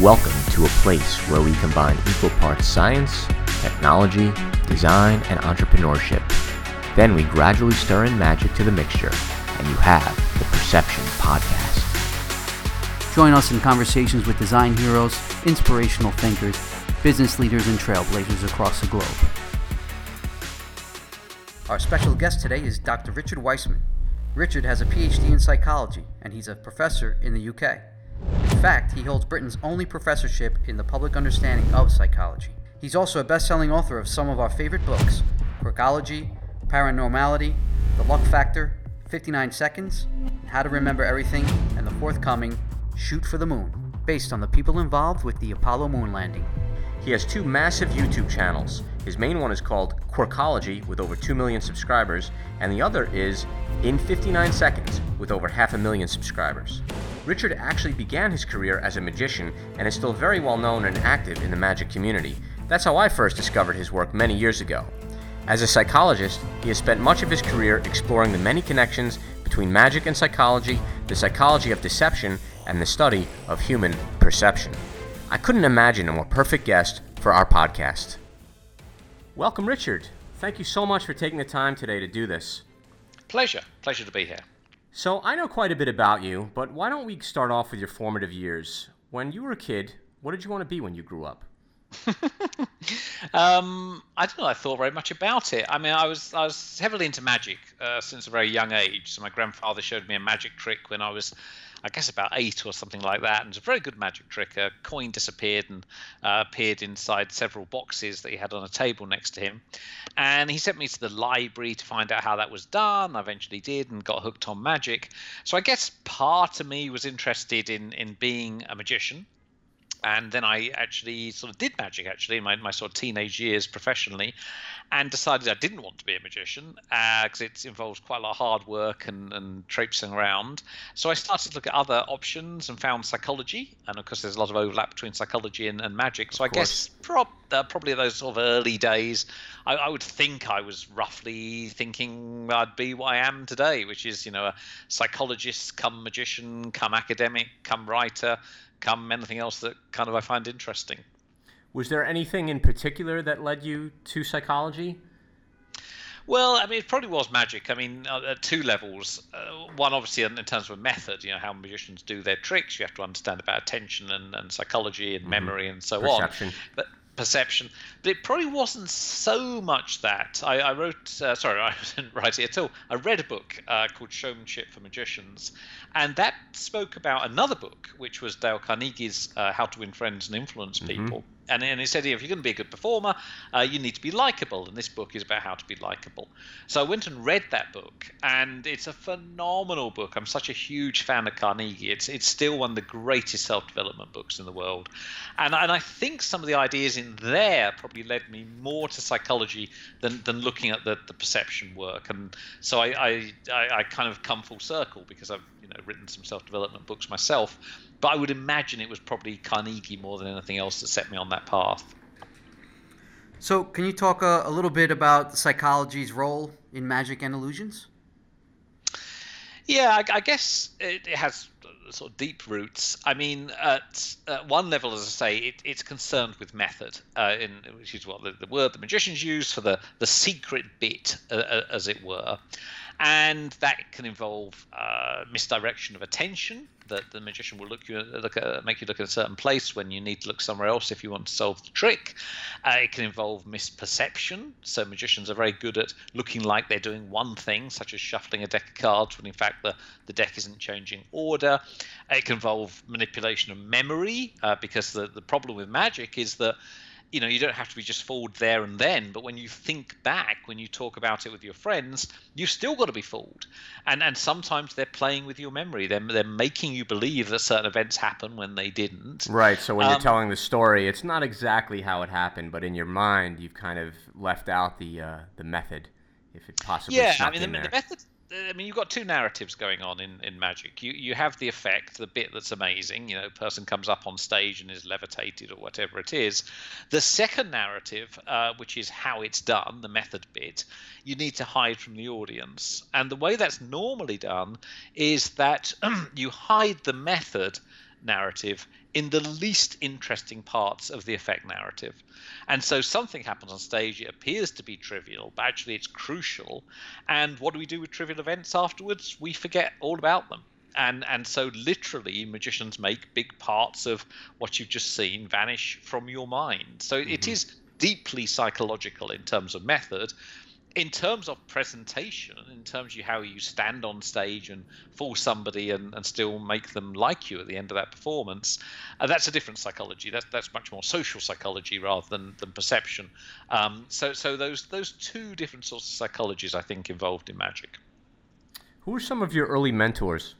Welcome to a place where we combine equal parts science, technology, design, and entrepreneurship. Then we gradually stir in magic to the mixture, and you have the Perception Podcast. Join us in conversations with design heroes, inspirational thinkers, business leaders, and trailblazers across the globe. Our special guest today is Dr. Richard Wiseman. Richard has a PhD in psychology, and he's a professor in the UK. In fact, he holds Britain's only professorship in the public understanding of psychology. He's also a best selling author of some of our favorite books Quirkology, Paranormality, The Luck Factor, 59 Seconds, How to Remember Everything, and the forthcoming Shoot for the Moon, based on the people involved with the Apollo moon landing. He has two massive YouTube channels. His main one is called Quirkology with over 2 million subscribers, and the other is In 59 Seconds with over half a million subscribers. Richard actually began his career as a magician and is still very well known and active in the magic community. That's how I first discovered his work many years ago. As a psychologist, he has spent much of his career exploring the many connections between magic and psychology, the psychology of deception, and the study of human perception. I couldn't imagine a more perfect guest for our podcast. Welcome, Richard. Thank you so much for taking the time today to do this. Pleasure. Pleasure to be here. So, I know quite a bit about you, but why don't we start off with your formative years? When you were a kid, what did you want to be when you grew up? um, I don't know. I thought very much about it. I mean, I was I was heavily into magic uh, since a very young age. So my grandfather showed me a magic trick when I was I guess about eight or something like that. And it's a very good magic trick. A coin disappeared and uh, appeared inside several boxes that he had on a table next to him. And he sent me to the library to find out how that was done. I eventually did and got hooked on magic. So I guess part of me was interested in in being a magician and then I actually sort of did magic actually in my, my sort of teenage years professionally, and decided I didn't want to be a magician because uh, it involves quite a lot of hard work and, and traipsing around. So I started to look at other options and found psychology, and of course there's a lot of overlap between psychology and, and magic. So I guess prob- uh, probably those sort of early days, I, I, would think I was roughly thinking I'd be what I am today, which is you know a psychologist, come magician, come academic, come writer come anything else that kind of I find interesting. Was there anything in particular that led you to psychology? Well, I mean, it probably was magic. I mean, uh, at two levels. Uh, one, obviously, in, in, terms of method, you know, how magicians do their tricks. You have to understand about attention and, and psychology and mm-hmm. memory and so on. Perception. on. But perception. But it probably wasn't so much that. I, I wrote, uh, sorry, I didn't write it at all. I read a book uh, called Showmanship for Magicians, and that spoke about another book, which was Dale Carnegie's uh, How to Win Friends and Influence mm-hmm. People. And, he said, if you're going to be a good performer, uh, you need to be likable. And this book is about how to be likable. So I went and read that book, and it's a phenomenal book. I'm such a huge fan of Carnegie. It's it's still one of the greatest self-development books in the world, and and I think some of the ideas in there probably led me more to psychology than than looking at the, the perception work. And so I, I I kind of come full circle because I've you know written some self-development books myself but I would imagine it was probably Carnegie more than anything else that set me on that path. So, can you talk a, a little bit about psychology's role in magic and illusions? Yeah, I, I guess it, it, has sort of deep roots. I mean, at, at one level, as I say, it, it's concerned with method, uh, in, which is what the, the, word the magicians use for the, the secret bit, uh, uh as it were and that can involve uh, misdirection of attention. That the magician will look you look at, make you look at a certain place when you need to look somewhere else if you want to solve the trick. Uh, it can involve misperception. So magicians are very good at looking like they're doing one thing, such as shuffling a deck of cards when in fact the, the deck isn't changing order. It can involve manipulation of memory uh, because the, the problem with magic is that you know you don't have to be just fooled there and then but when you think back when you talk about it with your friends you've still got to be fooled. And and sometimes they're playing with your memory. They're, they're making you believe that certain events happen when they didn't. Right so when um, you're telling the story it's not exactly how it happened but in your mind you've kind of left out the uh, the method if it possibly yeah i mean the, the method I mean, you've got two narratives going on in, in magic. You you have the effect, the bit that's amazing. You know, person comes up on stage and is levitated or whatever it is. The second narrative, uh, which is how it's done, the method bit, you need to hide from the audience. And the way that's normally done is that you hide the method narrative in the least interesting parts of the effect narrative. And so something happens on stage, it appears to be trivial, but actually it's crucial. And what do we do with trivial events afterwards? We forget all about them. And, and so literally magicians make big parts of what you've just seen vanish from your mind. So mm-hmm. it is deeply psychological in terms of method, in terms of presentation, in terms of how you stand on stage and fool somebody and, and still make them like you at the end of that performance, uh, that's a different psychology. That's that's much more social psychology rather than, than perception. Um, so so those those two different sorts of psychologies I think involved in magic. Who are some of your early mentors?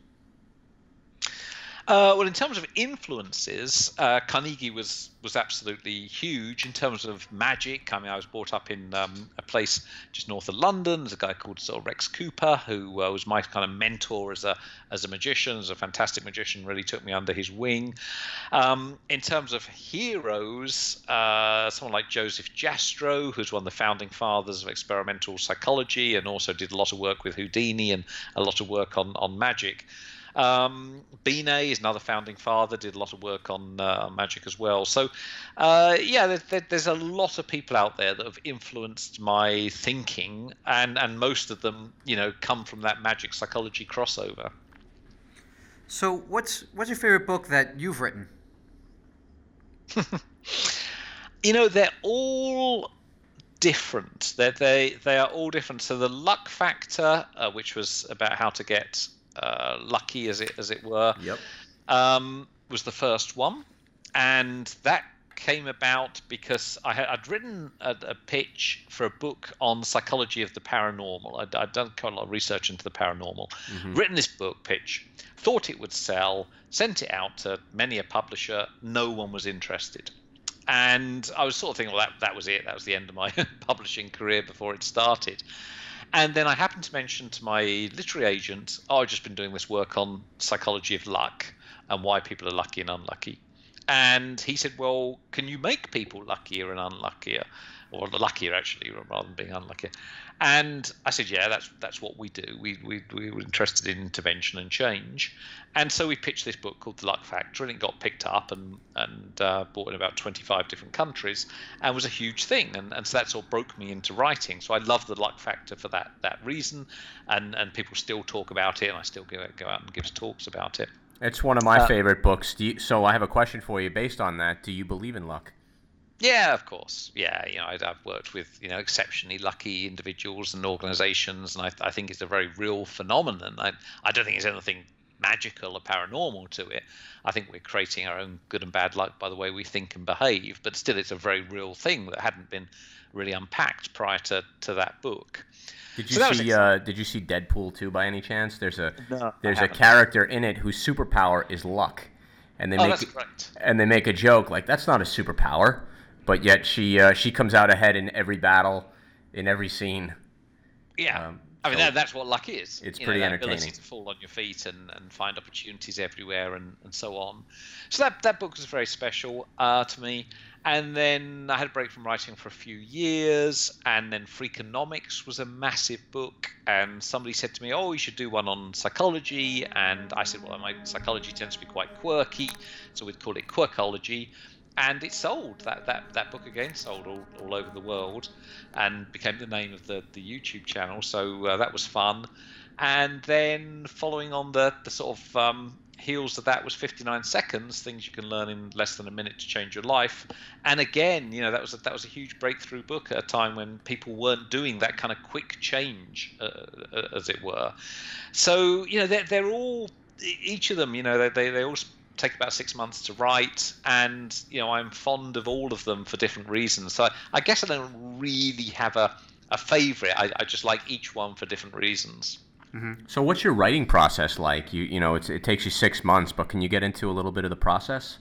Uh, well, in terms of influences, uh, Carnegie was was absolutely huge in terms of magic. I mean, I was brought up in um, a place just north of London. There's a guy called Rex Cooper who uh, was my kind of mentor as a as a magician, as a fantastic magician. Really took me under his wing. Um, in terms of heroes, uh, someone like Joseph Jastrow, who's one of the founding fathers of experimental psychology, and also did a lot of work with Houdini and a lot of work on on magic. Um, Binet is another founding father, did a lot of work on uh, magic as well. So, uh, yeah, there, there, there's a lot of people out there that have influenced my thinking, and, and most of them, you know, come from that magic psychology crossover. So, what's what's your favorite book that you've written? you know, they're all different. They're, they they are all different. So the luck factor, uh, which was about how to get uh, lucky as it as it were. Yep. Um, was the first one, and that came about because I had I'd written a, a, pitch for a book on psychology of the paranormal. I'd, I'd done quite a lot of research into the paranormal. Mm-hmm. Written this book pitch, thought it would sell, sent it out to many a publisher. No one was interested. And I was sort of thinking, well, that, that was it. That was the end of my publishing career before it started. And then I happened to mention to my literary agent, oh, I've just been doing this work on psychology of luck and why people are lucky and unlucky. And he said, well, can you make people luckier and unluckier? Or the luckier, actually, rather than being unlucky. And I said, yeah, that's that's what we do. We, we, we were interested in intervention and change. And so we pitched this book called The Luck Factor, and it got picked up and, and uh, bought in about 25 different countries and was a huge thing. And, and so that sort of broke me into writing. So I love The Luck Factor for that, that reason. And, and people still talk about it, and I still go, go out and give talks about it. It's one of my uh, favorite books. You, so I have a question for you based on that. Do you believe in luck? Yeah, of course. Yeah, you know, I've worked with you know exceptionally lucky individuals and organisations, and I, I, think it's a very real phenomenon. I, I don't think there's anything magical or paranormal to it. I think we're creating our own good and bad luck by the way we think and behave, but still, it's a very real thing that hadn't been really unpacked prior to, to that book. Did you so see? Uh, did you see Deadpool 2 by any chance? There's a no, there's a character in it whose superpower is luck, and they oh, make and they make a joke like that's not a superpower but yet she uh, she comes out ahead in every battle, in every scene. Yeah. Um, I mean, so that, that's what luck is. It's you pretty know, entertaining. Ability to fall on your feet and, and find opportunities everywhere and, and so on. So that that book was very special uh, to me. And then I had a break from writing for a few years. And then Freakonomics was a massive book. And somebody said to me, "Oh, you should do one on psychology." And I said, "Well, my psychology tends to be quite quirky, so we'd call it Quirkology." And it sold. That that that book again sold all, all over the world, and became the name of the the YouTube channel. So uh, that was fun. And then following on the the sort of um, heels of that was 59 seconds things you can learn in less than a minute to change your life and again you know that was a, that was a huge breakthrough book at a time when people weren't doing that kind of quick change uh, uh as it were so you know they're, they're all each of them you know they, they, they all take about six months to write, and you know I'm fond of all of them for different reasons. So I, I guess I don't really have a, a favorite. I, I just like each one for different reasons. Mm-hmm. So what's your writing process like? You you know it takes you six months, but can you get into a little bit of the process?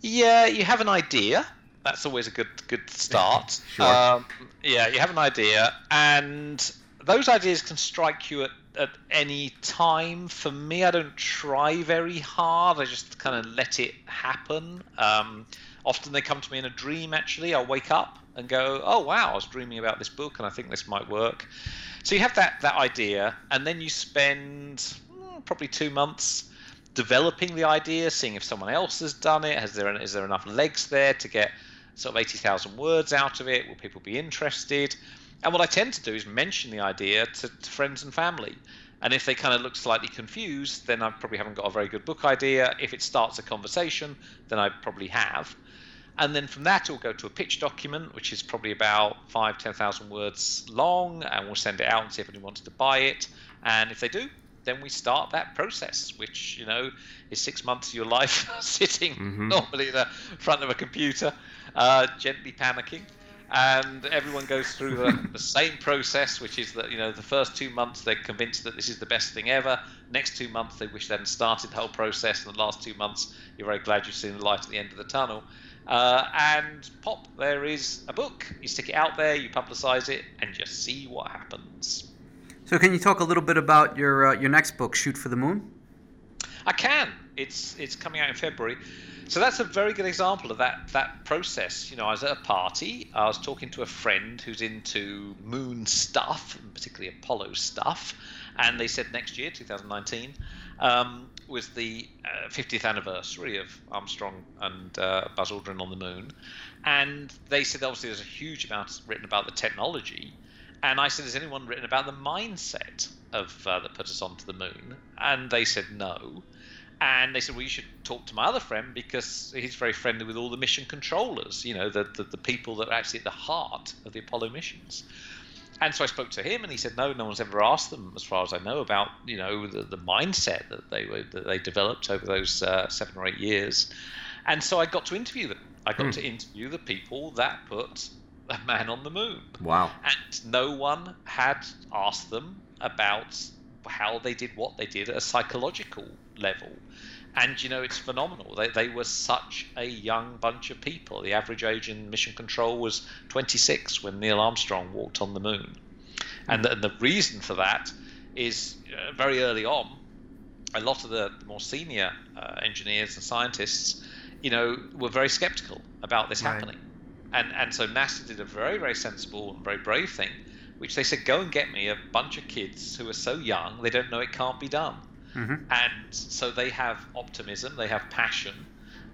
Yeah, you have an idea. That's always a good good start. sure. Um, yeah, you have an idea, and those ideas can strike you at at any time. For me, I don't try very hard. I just kind of let it happen. Um, often they come to me in a dream. Actually, I'll wake up and go, "Oh wow, I was dreaming about this book, and I think this might work." So you have that that idea, and then you spend hmm, probably two months developing the idea, seeing if someone else has done it. Has there is there enough legs there to get sort of 80,000 words out of it? Will people be interested? And what I tend to do is mention the idea to, to friends and family. And if they kind of look slightly confused, then I probably haven't got a very good book idea. If it starts a conversation, then I probably have. And then from that, we'll go to a pitch document, which is probably about five, 10,000 words long, and we'll send it out and see if anyone wants to buy it. And if they do, then we start that process, which, you know, is six months of your life sitting mm-hmm. normally in the front of a computer, uh, gently panicking and everyone goes through the, the, same process, which is that you know the first two months they're convinced that this is the best thing ever. Next two months they wish they hadn't started the whole process, and the last two months you're very glad you've seen the light at the end of the tunnel. Uh, and pop, there is a book. You stick it out there, you publicize it, and just see what happens. So, can you talk a little bit about your uh, your next book, Shoot for the Moon? I can. It's it's coming out in February. So that's a very good example of that that process. You know, I was at a party. I was talking to a friend who's into moon stuff, particularly Apollo stuff, and they said next year, 2019, um, was the uh, 50th anniversary of Armstrong and uh, Buzz Aldrin on the moon, and they said obviously there's a huge amount written about the technology, and I said, has anyone written about the mindset of uh, that put us onto the moon? And they said no. And they said, well, you should talk to my other friend because he's very friendly with all the mission controllers, you know, the, the, the people that are actually at the heart of the Apollo missions. And so I spoke to him, and he said, no, no one's ever asked them, as far as I know, about you know the, the mindset that they were that they developed over those uh, seven or eight years. And so I got to interview them. I got hmm. to interview the people that put a man on the moon. Wow! And no one had asked them about how they did what they did at a psychological level. And you know, it's phenomenal. They, they were such a young bunch of people. The average age in mission control was 26 when Neil Armstrong walked on the moon. And the, and the reason for that is uh, very early on, a lot of the more senior uh, engineers and scientists, you know, were very skeptical about this right. happening. And, and so NASA did a very, very sensible and very brave thing which they said, go and get me a bunch of kids who are so young they don't know it can't be done. Mm-hmm. And so they have optimism, they have passion,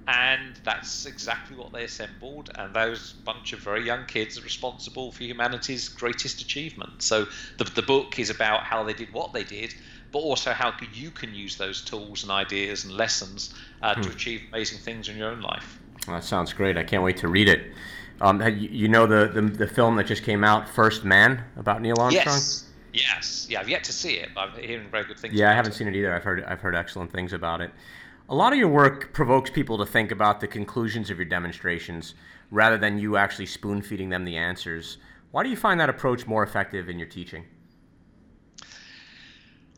and that's exactly what they assembled. And those bunch of very young kids are responsible for humanity's greatest achievement. So the, the book is about how they did what they did, but also how you can use those tools and ideas and lessons uh, hmm. to achieve amazing things in your own life. Well, that sounds great. I can't wait to read it. Um, you know the, the, the film that just came out, First Man, about Neil Armstrong. Yes. Yes. Yeah, I've yet to see it, but I'm hearing very good things. Yeah, I haven't it. seen it either. I've heard I've heard excellent things about it. A lot of your work provokes people to think about the conclusions of your demonstrations rather than you actually spoon feeding them the answers. Why do you find that approach more effective in your teaching?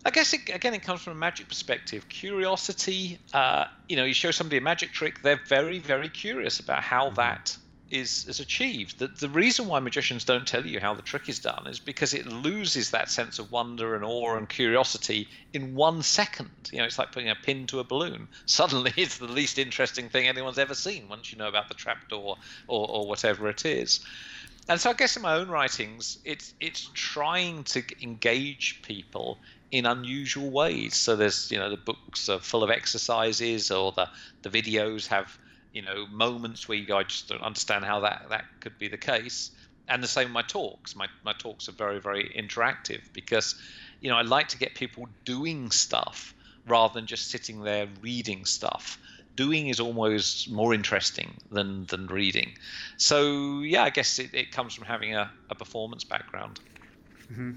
I guess it, again, it comes from a magic perspective. Curiosity. Uh, you know, you show somebody a magic trick, they're very, very curious about how mm-hmm. that is is achieved. The, the reason why magicians don't tell you how the trick is done is because it loses that sense of wonder and awe and curiosity in one second. You know, it's like putting a pin to a balloon. Suddenly, it's the least interesting thing anyone's ever seen once you know about the trapdoor or, or whatever it is. And so, I guess in my own writings, it's it's trying to engage people in unusual ways. So there's you know the books are full of exercises, or the the videos have you know moments where you guys just don't understand how that that could be the case. And the same with my talks. My, my talks are very very interactive because you know i like to get people doing stuff rather than just sitting there reading stuff. Doing is almost more interesting than than reading. So yeah i guess it, it comes from having a, a performance background. Mm-hmm.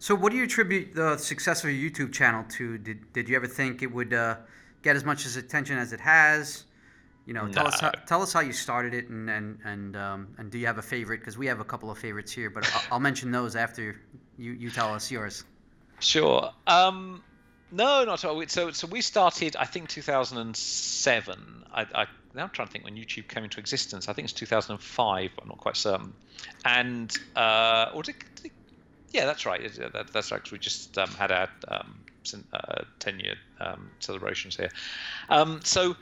so what do you attribute the success of your youtube channel to? Did, did you ever think it would uh, get as much as attention as it has you know, tell no. us how, tell us how you started it, and and and um, and do you have a favorite? Because we have a couple of favorites here, but I'll, I'll, mention those after you you tell us yours. Sure. Um, no, not at all. So so we started, I think, 2007. I, I now I'm trying to think when YouTube came into existence. I think it's 2005. I'm not quite certain. And uh, or did, did, yeah, that's right. That, that's right. Cause we just um, had our um, 10 year um, celebrations here. Um, so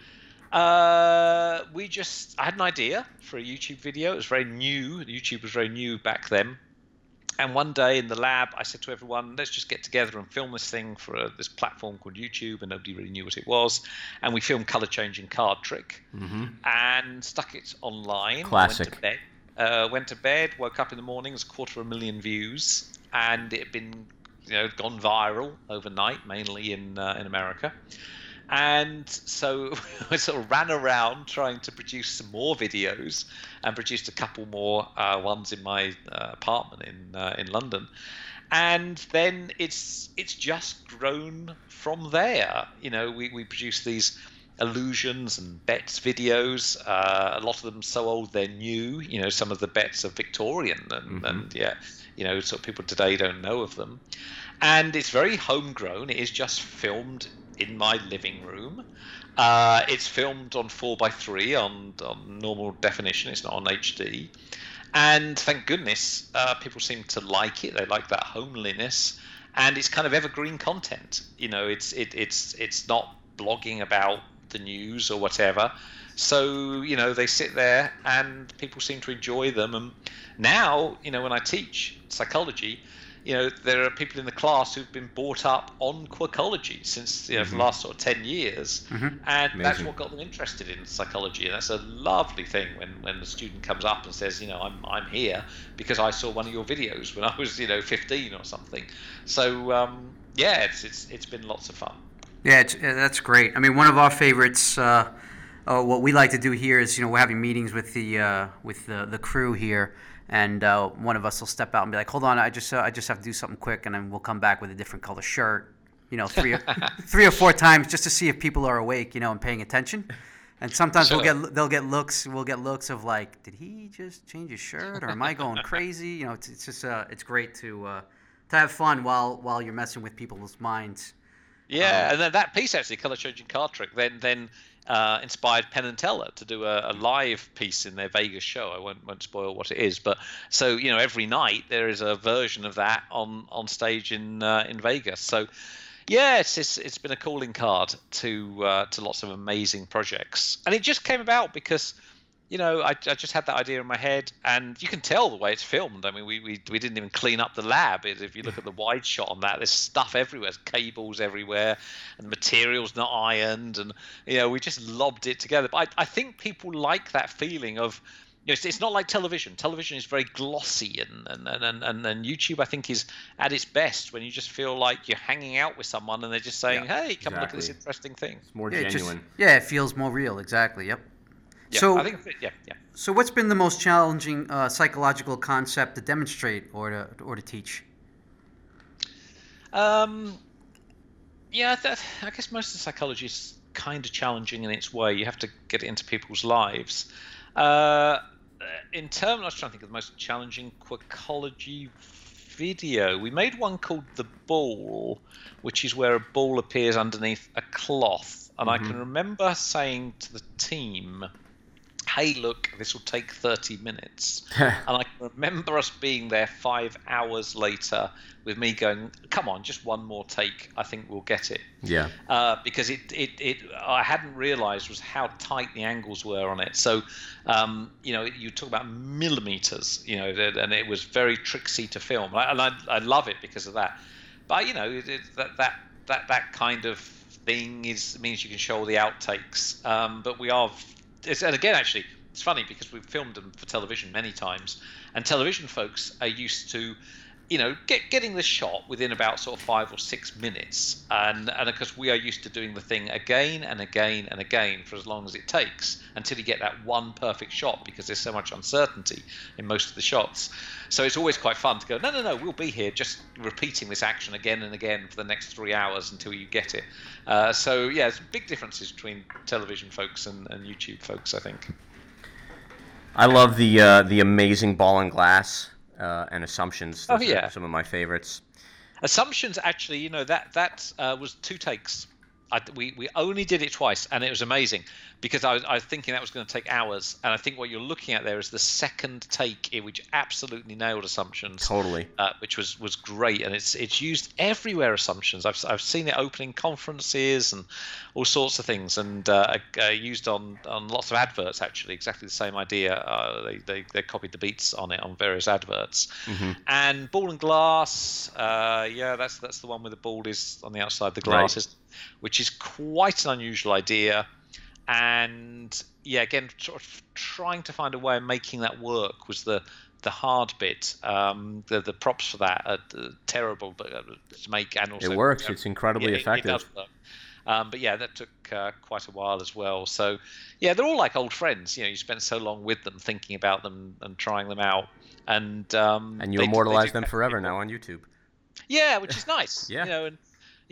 uh, we just I had an idea for a YouTube video. It was very new. YouTube was very new back then, and one day in the lab, I said to everyone, let's just get together and film this thing for uh, this platform called YouTube, and nobody really knew what it was. And we filmed color changing card trick Mm-hmm. and stuck it online. Classic. Went to bed. Uh, went to bed. Woke up in the morning. It was a quarter of a million views, and it had been, you know, gone viral overnight, mainly in uh, in America. And so I sort of ran around trying to produce some more videos, and produced a couple more uh, ones in my uh, apartment in uh, in London. And then it's it's just grown from there. You know, we, we produce these illusions and bets videos. Uh, a lot of them so old they're new. You know, some of the bets are Victorian, and, Mhm. and yeah, you know, so people today don't know of them. And it's very homegrown. It is just filmed in my living room. Uh, it's filmed on four x three on on normal definition. It's not on HD. And thank goodness, uh, people seem to like it. They like that homeliness, and it's kind of evergreen content. You know, it's it, it's it's not blogging about the news or whatever. So you know, they sit there, and people seem to enjoy them. And now, you know, when I teach psychology, you know, there are people in the class who've been brought up on Quirkology since you know for the last sort of ten years, Mhm. and that's what got them interested in psychology. And that's a lovely thing when when the student comes up and says, you know, I'm I'm here because I saw one of your videos when I was you know 15 or something. So um, yeah, it's it's it's been lots of fun. Yeah, it's, yeah, that's great. I mean, one of our favorites. Uh, uh, what we like to do here is, you know, we're having meetings with the uh, with the, the crew here, and uh, one of us will step out and be like, "Hold on, I just uh, I just have to do something quick," and then we'll come back with a different color shirt, you know, three or, three or four times just to see if people are awake, you know, and paying attention. And sometimes we'll get they'll get looks we'll get looks of like, did he just change his shirt or am I going crazy? You know, it's, it's just uh, it's great to uh, to have fun while while you're messing with people's minds. Yeah, Um, and then that piece actually, color changing card trick, then then uh, inspired Penn and Teller to do a, a live piece in their Vegas show. I won't won't spoil what it is, but so you know every night there is a version of that on on stage in uh, in Vegas. So yeah, it's, it's it's been a calling card to uh, to lots of amazing projects, and it just came about because you know, I, I just had that idea in my head, and you can tell the way it's filmed. I mean, we, we, we didn't even clean up the lab. If you look at the wide shot on that, there's stuff everywhere, there's cables everywhere, and the material's not ironed, and you know, we just lobbed it together. But I, I think people like that feeling of, you know, it's, it's not like television. Television is very glossy, and and, and, and, and and YouTube, I think, is at its best when you just feel like you're hanging out with someone, and they're just saying, Yeah, "Hey, come look at this interesting thing." It's more Yeah, it just- genuine. yeah, it feels more real. Exactly. Yep. Yeah, so, I think, yeah, yeah. so what's been the most challenging uh, psychological concept to demonstrate or to or to teach? Um, yeah, that, I guess most of psychology is kind of challenging in its way. You have to get it into people's lives. Uh, in terms, I was trying to think of the most challenging quirkology video. We made one called The Ball, which is where a ball appears underneath a cloth. And I can remember saying to the team, hey, look, this will take 30 minutes. and I can remember us being there five hours later with me going, come on, just one more take. I think we'll get it. Yeah. Uh, because it, it, it, I hadn't realized was how tight the angles were on it. So, um, you know, you talk about millimeters, you know, and it was very tricksy to film. And I, I, love it because of that. But, you know, it, it, that, that, that, that kind of thing is means you can show all the outtakes. Um, but we are, and again, actually, it's funny because we've filmed them for television many times, and television folks are used to, you know, get, getting the shot within about sort of five or six minutes, and and of course we are used to doing the thing again and again and again for as long as it takes until you get that one perfect shot because there's so much uncertainty in most of the shots. So it's always quite fun to go, no, no, no, we'll be here just repeating this action again and again for the next three hours until you get it. Uh, so yeah, there's big differences between television folks and, and YouTube folks, I think. I love the uh, the amazing ball and glass uh, and assumptions. Oh, Those yeah. some of my favorites. Assumptions, actually, you know that that uh, was two takes. I, we, we only did it twice, and it was amazing because I was, I was thinking that was going to take hours. And I think what you're looking at there is the second take, which absolutely nailed assumptions. Totally. Uh, which was, was great. And it's it's used everywhere, assumptions. I've, I've seen it opening conferences and all sorts of things, and uh, uh, used on, on lots of adverts, actually. Exactly the same idea. Uh, they, they, they copied the beats on it on various adverts. Mm-hmm. And Ball and Glass, uh, yeah, that's, that's the one where the ball is on the outside the glasses. Right which is quite an unusual idea. And yeah, again, sort of trying to find a way of making that work was the the hard bit. Um, the the props for that are terrible, but uh, to make and also it works. it's incredibly yeah, effective. It, it um, but yeah, that took uh, quite a while as well. So yeah, they're all like old friends. You know, you spend so long with them, thinking about them and trying them out, and um, and you immortalize them forever now on YouTube. Yeah, which is nice. yeah. You know, and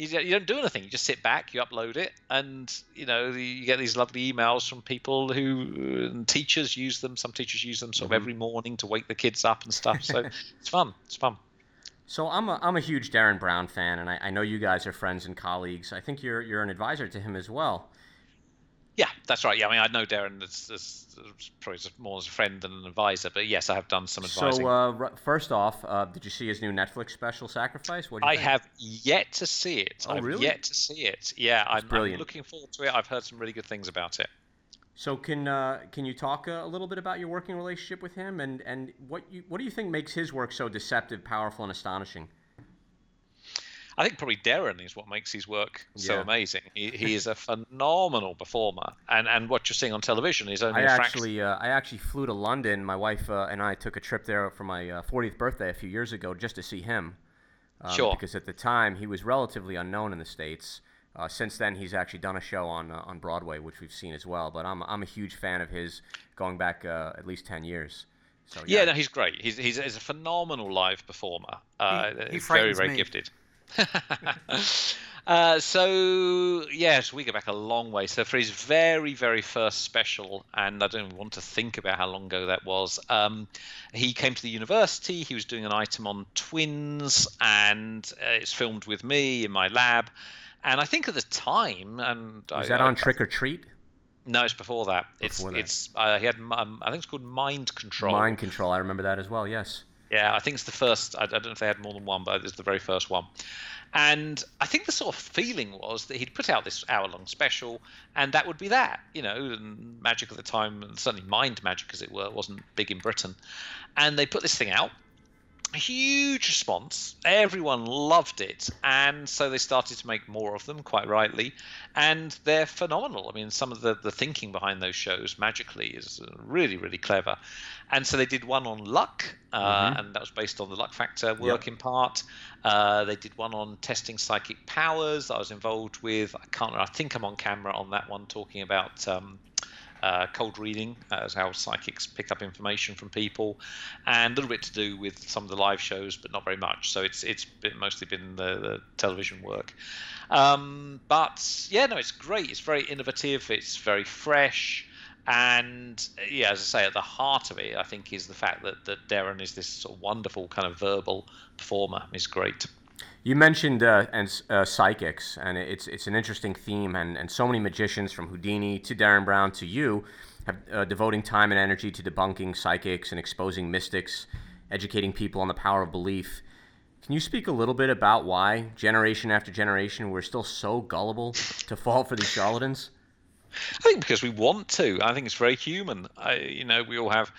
you, you don't do anything. You just sit back, you upload it, and you know you get these lovely emails from people who and teachers use them. Some teachers use them sort mm-hmm. of every morning to wake the kids up and stuff. So it's fun. It's fun. So I'm a, I'm a huge Derren Brown fan, and I, I know you guys are friends and colleagues. I think you're you're an advisor to him as well. Yeah, that's right. Yeah, I mean, I know Derren as, as, as probably more as a friend than an advisor, but yes, I have done some advising. So, uh, first off, uh, did you see his new Netflix special, Sacrifice? What I think? have yet to see it. Oh, I've really? yet to see it. Yeah, I'm, I'm, looking forward to it. I've heard some really good things about it. So, can uh, can you talk a little bit about your working relationship with him, and, and what you what do you think makes his work so deceptive, powerful, and astonishing? I think probably Derren is what makes his work so yeah. amazing. He, he is a phenomenal performer, and and what you're seeing on television is only. I actually uh, I actually flew to London. My wife uh, and I took a trip there for my uh, 40th birthday a few years ago just to see him. Um, sure. Because at the time he was relatively unknown in the states. Uh, since then, he's actually done a show on uh, on Broadway, which we've seen as well. But I'm I'm a huge fan of his, going back uh, at least 10 years. So, yeah. yeah, no, he's great. He's, he's, he's a phenomenal live performer. he, he very very me. gifted. uh, so yes, we go back a long way. So for his very, very first special, and I don't even want to think about how long ago that was. Um, he came to the university. He was doing an item on twins, and uh, it's filmed with me in my lab. And I think at the time, and was I, that on I, Trick or Treat? No, it's before that. Before it's that. it's uh, he had um, I think it's called Mind Control. Mind Control. I remember that as well. Yes. Yeah, I think it's the first. I, don't know if they had more than one, but it's the very first one. And I think the sort of feeling was that he'd put out this hour-long special, and that would be that. You know, and magic at the time, and certainly mind magic, as it were, wasn't big in Britain. And they put this thing out, huge response. Everyone loved it, and so they started to make more of them, quite rightly, and they're phenomenal. I mean, some of the the thinking behind those shows magically is really really clever, and so they did one on luck, uh, mm-hmm. and that was based on the luck factor work yep. in part. Uh, they did one on testing psychic powers. I was involved with. I can't. I think I'm on camera on that one talking about. Um, uh, cold reading as how psychics pick up information from people, and a little bit to do with some of the live shows, but not very much. So it's it's been, mostly been the, the television work. Um, but yeah, no, it's great. It's very innovative. It's very fresh. And yeah, as I say, at the heart of it, I think is the fact that, that Derren is this sort of wonderful kind of verbal performer. Is great. You mentioned uh, and uh, psychics, and it's it's an interesting theme, and, and so many magicians from Houdini to Derren Brown to you have uh, devoting time and energy to debunking psychics and exposing mystics, educating people on the power of belief. Can you speak a little bit about why generation after generation we're still so gullible to fall for these charlatans? I think because we want to. I think it's very human. I, you know, we all have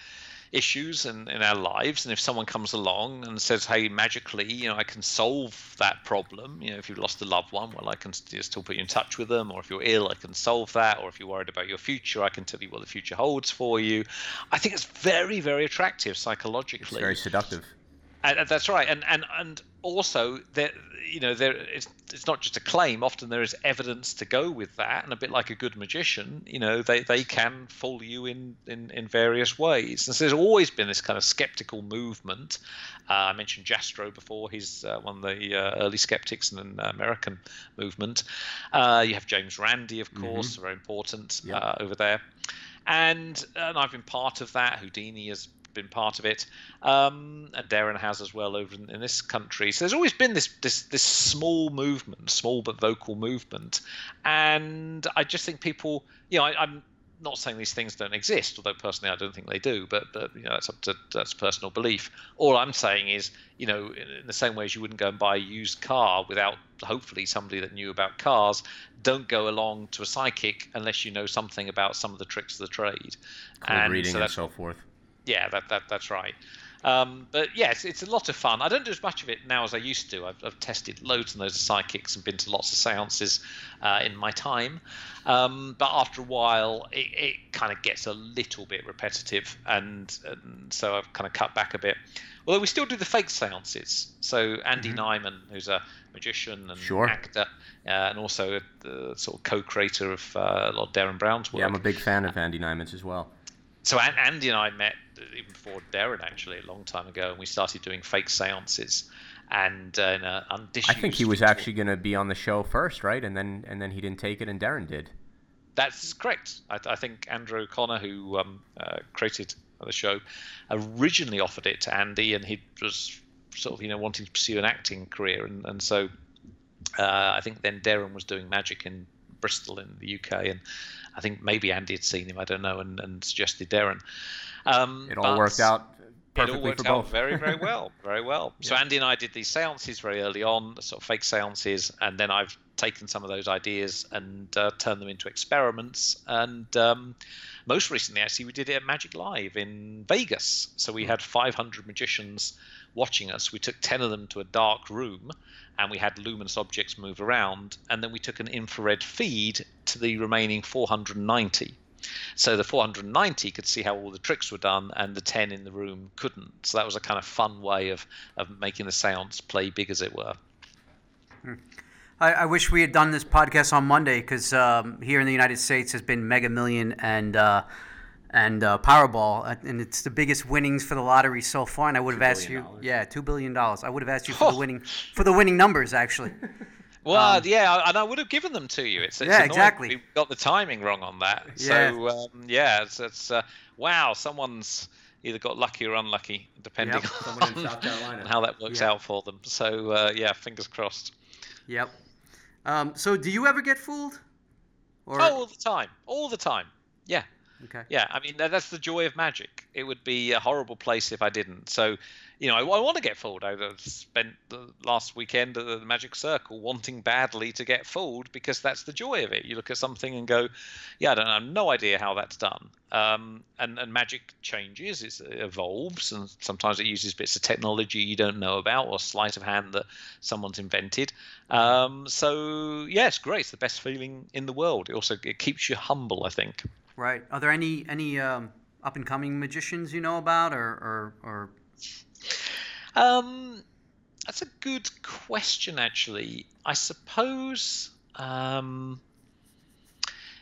issues in, in our lives and if someone comes along and says hey magically you know i can solve that problem you know if you've lost a loved one well i can still put you in touch with them or if you're ill i can solve that or if you're worried about your future i can tell you what the future holds for you. I think it's very very attractive psychologically. It's very seductive and, that's right. And and and also that you know there it's, it's not just a claim. Often there is evidence to go with that. And a bit like a good magician you know they, they can fool you in, in in various ways. And so there's always been this kind of skeptical movement. Uh, i mentioned Jastrow before. He's uh, one of the uh, early skeptics in the american movement. Uh, you have james randi of course mm-hmm. very important yep. Uh, over there. And and I've been part of that. Houdini has been part of it, um, and Derren has as well over in, in, this country. So there's always been this this this small movement, small but vocal movement, and I just think people, you know, I, am not saying these things don't exist, although personally I don't think they do, but but you know that's up to that's personal belief. All I'm saying is, you know, in, in the same way as you wouldn't go and buy a used car without hopefully somebody that knew about cars, don't go along to a psychic unless you know something about some of the tricks of the trade. And reading so and so forth. Yeah, that, that that's right. Um, but yes, it's a lot of fun. I don't do as much of it now as I used to. I've, I've tested loads and loads of psychics and been to lots of seances uh, in my time. Um, but after a while, it, it kind of gets a little bit repetitive, and, and, so I've kind of cut back a bit. Although we still do the fake seances. So Andy mm-hmm. Nyman, who's a magician and sure. actor, uh, and also the sort of co-creator of uh, a lot of Derren Brown's work. Yeah, I'm a big fan of Andy Nyman's as well. So Andy and I met even before Derren actually a long time ago, and we started doing fake seances. And uh, in a I think he was actually going to be on the show first, right? And then and then he didn't take it, and Derren did. That's correct. I, I think Andrew O'Connor, who um, uh, created the show, originally offered it to Andy, and he was sort of you know wanting to pursue an acting career, and and so uh, I think then Derren was doing magic in Bristol in the UK, and I think maybe Andy had seen him, I don't know, and, and suggested Derren. Um, it all worked out it all worked out very, very well, very well. So yeah. Andy and I did these seances very early on, sort of fake seances, and then I've taken some of those ideas and uh, turned them into experiments. And um, most recently, actually, we did it at Magic Live in Vegas. So we hmm. had 500 magicians watching us. We took 10 of them to a dark room, and we had luminous objects move around, and then we took an infrared feed to the remaining 490 so the 490 could see how all the tricks were done, and the 10 in the room couldn't. So that was a kind of fun way of, of making the seance play big, as it were. Hmm. I, I, wish we had done this podcast on Monday because um, here in the United States has been Mega Million and uh, and uh, Powerball, uh, and it's the biggest winnings for the lottery so far. And I would have asked you, yeah, two billion dollars. I would have asked you for oh. the winning for the winning numbers actually. Well, um, yeah, and I would have given them to you. It's, it's yeah, exactly. We got the timing wrong on that. Yeah. So um, yeah, it's, it's uh, wow. Someone's either got lucky or unlucky, depending yep. on, on how that works yep. out for them. So uh, yeah, fingers crossed. Yep. Um, so do you ever get fooled? Or... Oh, all the time, all the time. Yeah. Okay. Yeah, I mean that's the joy of magic. It would be a horrible place if I didn't. So you know, I, I want to get fooled. I spent the last weekend at the Magic Circle wanting badly to get fooled because that's the joy of it. You look at something and go, yeah, I don't I have no idea how that's done. Um, and, and magic changes, it evolves, and sometimes it uses bits of technology you don't know about or sleight of hand that someone's invented. Um, so yeah, it's great. It's the best feeling in the world. It also it keeps you humble, I think. Right. Are there any any um, up and coming magicians you know about, or or, or um, that's a good question, actually. I suppose um,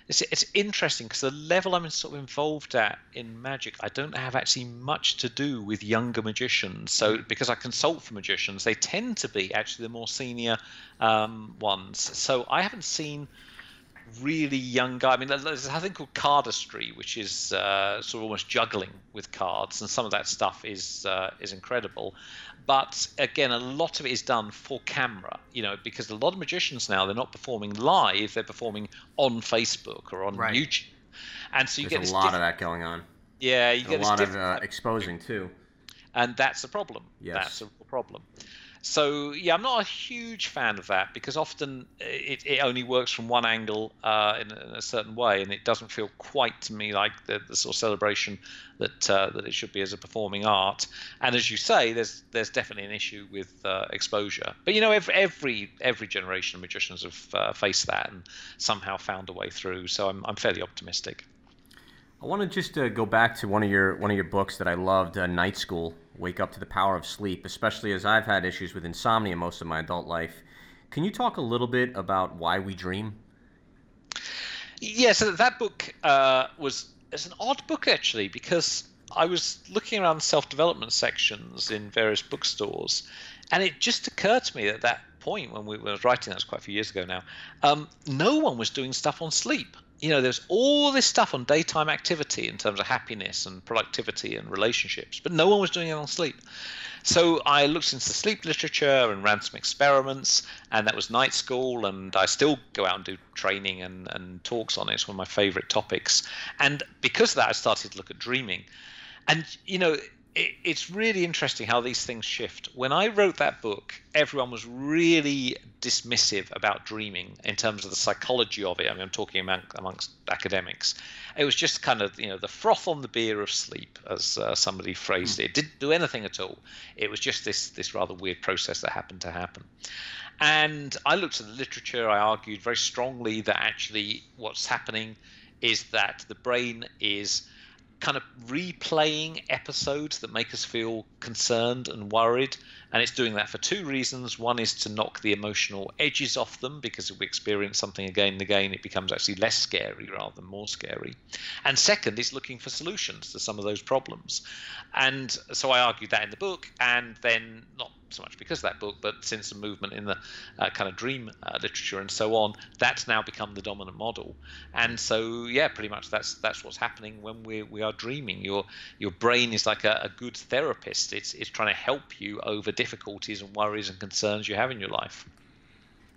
it's, it's interesting because the level I'm sort of involved at in magic, I don't have actually much to do with younger magicians. So mm. because I consult for magicians, they tend to be actually the more senior um, ones. So I haven't seen really young guy. I mean, there's a thing called cardistry, which is uh, sort of almost juggling with cards, and some of that stuff is uh, is incredible. But again, a lot of it is done for camera, you know, because a lot of magicians now they're not performing live; they're performing on Facebook or on right. YouTube, and so you there's get a lot diff- of that going on. Yeah, you get a lot of uh, exposing too. And that's a problem. Yes. That's a problem. So yeah, I'm not a huge fan of that because often it, it only works from one angle uh, in, a, in, a, certain way, and it doesn't feel quite to me like the, the sort of celebration that uh, that it should be as a performing art. And as you say, there's there's definitely an issue with uh, exposure. But you know, every every, every generation of magicians have uh, faced that and somehow found a way through. So I'm I'm fairly optimistic. I want to just uh, go back to one of your one of your books that I loved, uh, Night School wake up to the power of sleep, especially as I've had issues with insomnia most of my adult life. Can you talk a little bit about why we dream? Yeah, so that book uh, was it's an odd book actually because I was looking around self-development sections in various bookstores, and it just occurred to me at that point when we were writing that was quite a few years ago now, um, no one was doing stuff on sleep you know, there's all this stuff on daytime activity in terms of happiness and productivity and relationships, but no one was doing it on sleep. So I looked into the sleep literature and ran some experiments, and that was night school. And I still go out and do training and, and talks on it. It's one of my favorite topics. And because of that, I started to look at dreaming. And, you know, it, it's really interesting how these things shift. When I wrote that book, everyone was really dismissive about dreaming in terms of the psychology of it. I mean, I'm talking among, amongst academics. It was just kind of, you know, the froth on the beer of sleep, as uh, somebody phrased mm. it. it. Didn't do anything at all. It was just this this rather weird process that happened to happen. And I looked at the literature. I argued very strongly that actually what's happening is that the brain is kind of replaying episodes that make us feel concerned and worried. And it's doing that for two reasons. One is to knock the emotional edges off them because if we experience something again and again, it becomes actually less scary rather than more scary. And second is looking for solutions to some of those problems. And so I argued that in the book, and then not so much because of that book, but since the movement in the uh, kind of dream uh, literature and so on, that's now become the dominant model. And so, yeah, pretty much that's that's what's happening when we we are dreaming. Your your brain is like a, a good therapist. It's it's trying to help you over difficulties and worries and concerns you have in your life.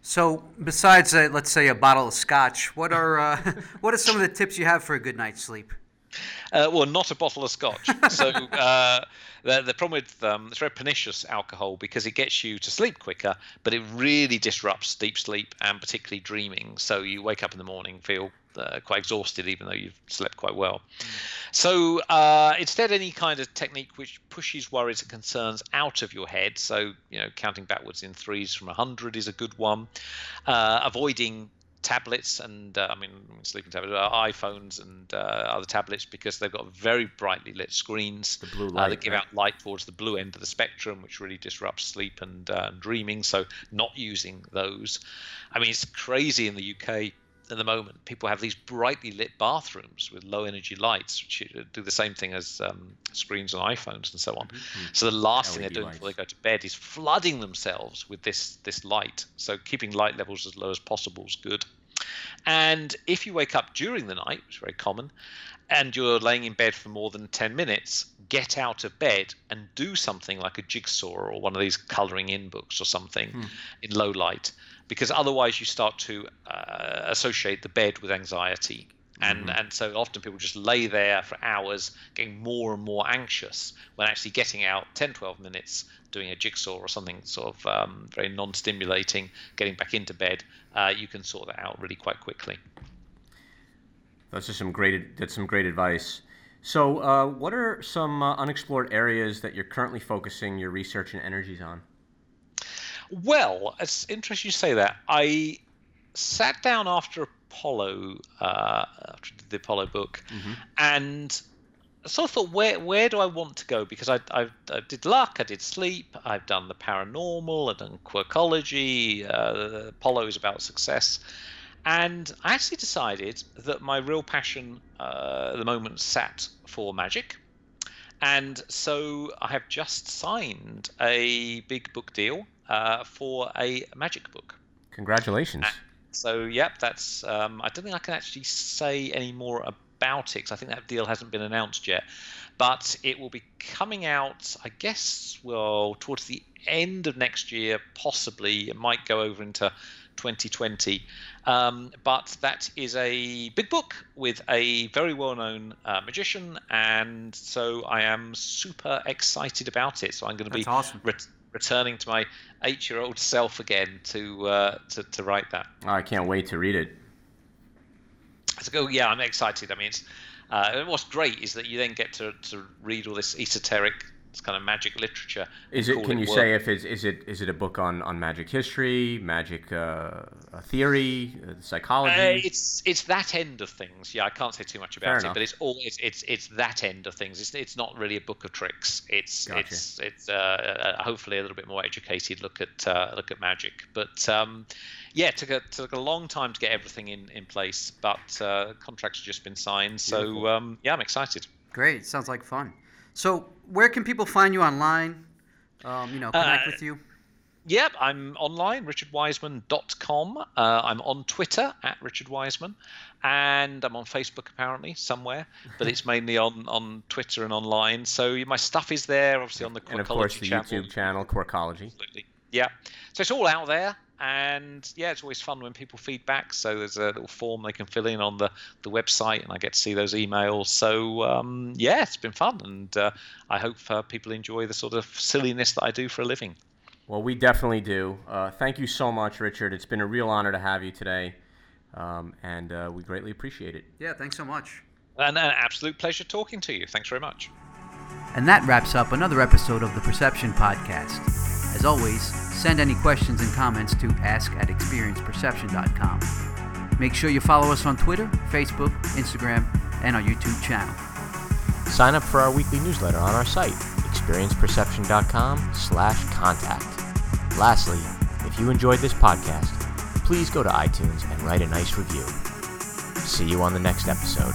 So, besides, uh, let's say, a bottle of scotch, what are uh, what are some of the tips you have for a good night's sleep? Uh, well, not a bottle of scotch. So uh, the, the problem with um, it's very pernicious alcohol because it gets you to sleep quicker, but it really disrupts deep sleep and particularly dreaming. So you wake up in the morning, feel uh, quite exhausted, even though you've slept quite well. Mm. So uh, instead, any kind of technique which pushes worries and concerns out of your head. So you know, counting backwards in threes from a hundred is a good one. Uh, avoiding tablets and uh, I mean sleeping tablets, uh, iPhones and uh, other tablets because they've got very brightly lit screens the blue light, uh, that give right? out light towards the blue end of the spectrum, which really disrupts sleep and, uh, and dreaming. So not using those. I mean, it's crazy in the UK at the moment. People have these brightly lit bathrooms with low energy lights, which do the same thing as um, screens on iPhones and so on. Mm-hmm. So the last LED thing they're doing lights. before they go to bed is flooding themselves with this this light. So keeping light levels as low as possible is good. And if you wake up during the night, which is very common, and you're laying in bed for more than 10 minutes, get out of bed and do something like a jigsaw or one of these coloring in books or something hmm. in low light, because otherwise you start to uh, associate the bed with anxiety. And, mm-hmm. and so often people just lay there for hours getting more and more anxious when actually getting out 10 12 minutes doing a jigsaw or something sort of um, very non-stimulating getting back into bed uh, you can sort that out really quite quickly that's just some great that's some great advice so uh, what are some uh, unexplored areas that you're currently focusing your research and energies on well it's interesting you say that i sat down after Apollo, uh, after the Apollo book, mm-hmm. and sort of thought, where where do I want to go? Because I, I, I did luck, I did sleep, I've done the paranormal, I've done quirkology. Uh, Apollo is about success, and I actually decided that my real passion uh, at the moment sat for magic. And so I have just signed a big book deal uh, for a magic book. Congratulations. So, yep, that's. Um, I don't think I can actually say any more about it because I think that deal hasn't been announced yet. But it will be coming out, I guess, well, towards the end of next year, possibly. It might go over into 2020. Um, but that is a big book with a very well known uh, magician. And so I am super excited about it. So I'm going to be awesome. Returning to my eight-year-old self again to uh, to, to write that. Oh, I can't wait to read it. So go, yeah, I'm excited. I mean, it's, uh, what's great is that you then get to, to read all this esoteric it's kind of magic literature. Is it? Can it you work. say if it's is it is it a book on, on magic history, magic uh, theory, uh, psychology? Uh, it's it's that end of things. Yeah, I can't say too much about Fair it, enough. but it's all it's, it's it's that end of things. It's it's not really a book of tricks. It's gotcha. it's it's uh, hopefully a little bit more educated look at uh, look at magic. But um, yeah, it took a took a long time to get everything in in place, but uh, contracts have just been signed. So um, yeah, I'm excited. Great, sounds like fun. So, where can people find you online? Um, you know, connect uh, with you. Yep, I'm online, richardwiseman.com. Uh, I'm on Twitter at Richard Wiseman, and I'm on Facebook apparently somewhere, but it's mainly on, on Twitter and online. So my stuff is there, obviously on the and of course the channel. YouTube channel Quirkology. Absolutely. Yeah. So it's all out there, and yeah, it's always fun when people feedback. So there's a little form they can fill in on the, the website, and I get to see those emails. So um, yeah, it's been fun, and uh, I hope uh, people enjoy the sort of silliness that I do for a living. Well, we definitely do. Uh, thank you so much, Richard. It's been a real honor to have you today, um, and uh, we greatly appreciate it. Yeah, thanks so much. And an absolute pleasure talking to you. Thanks very much. And that wraps up another episode of the Perception Podcast. As always, send any questions and comments to ask at experienceperception.com. Make sure you follow us on Twitter, Facebook, Instagram, and our YouTube channel. Sign up for our weekly newsletter on our site, experienceperception.com slash contact. Lastly, if you enjoyed this podcast, please go to iTunes and write a nice review. See you on the next episode.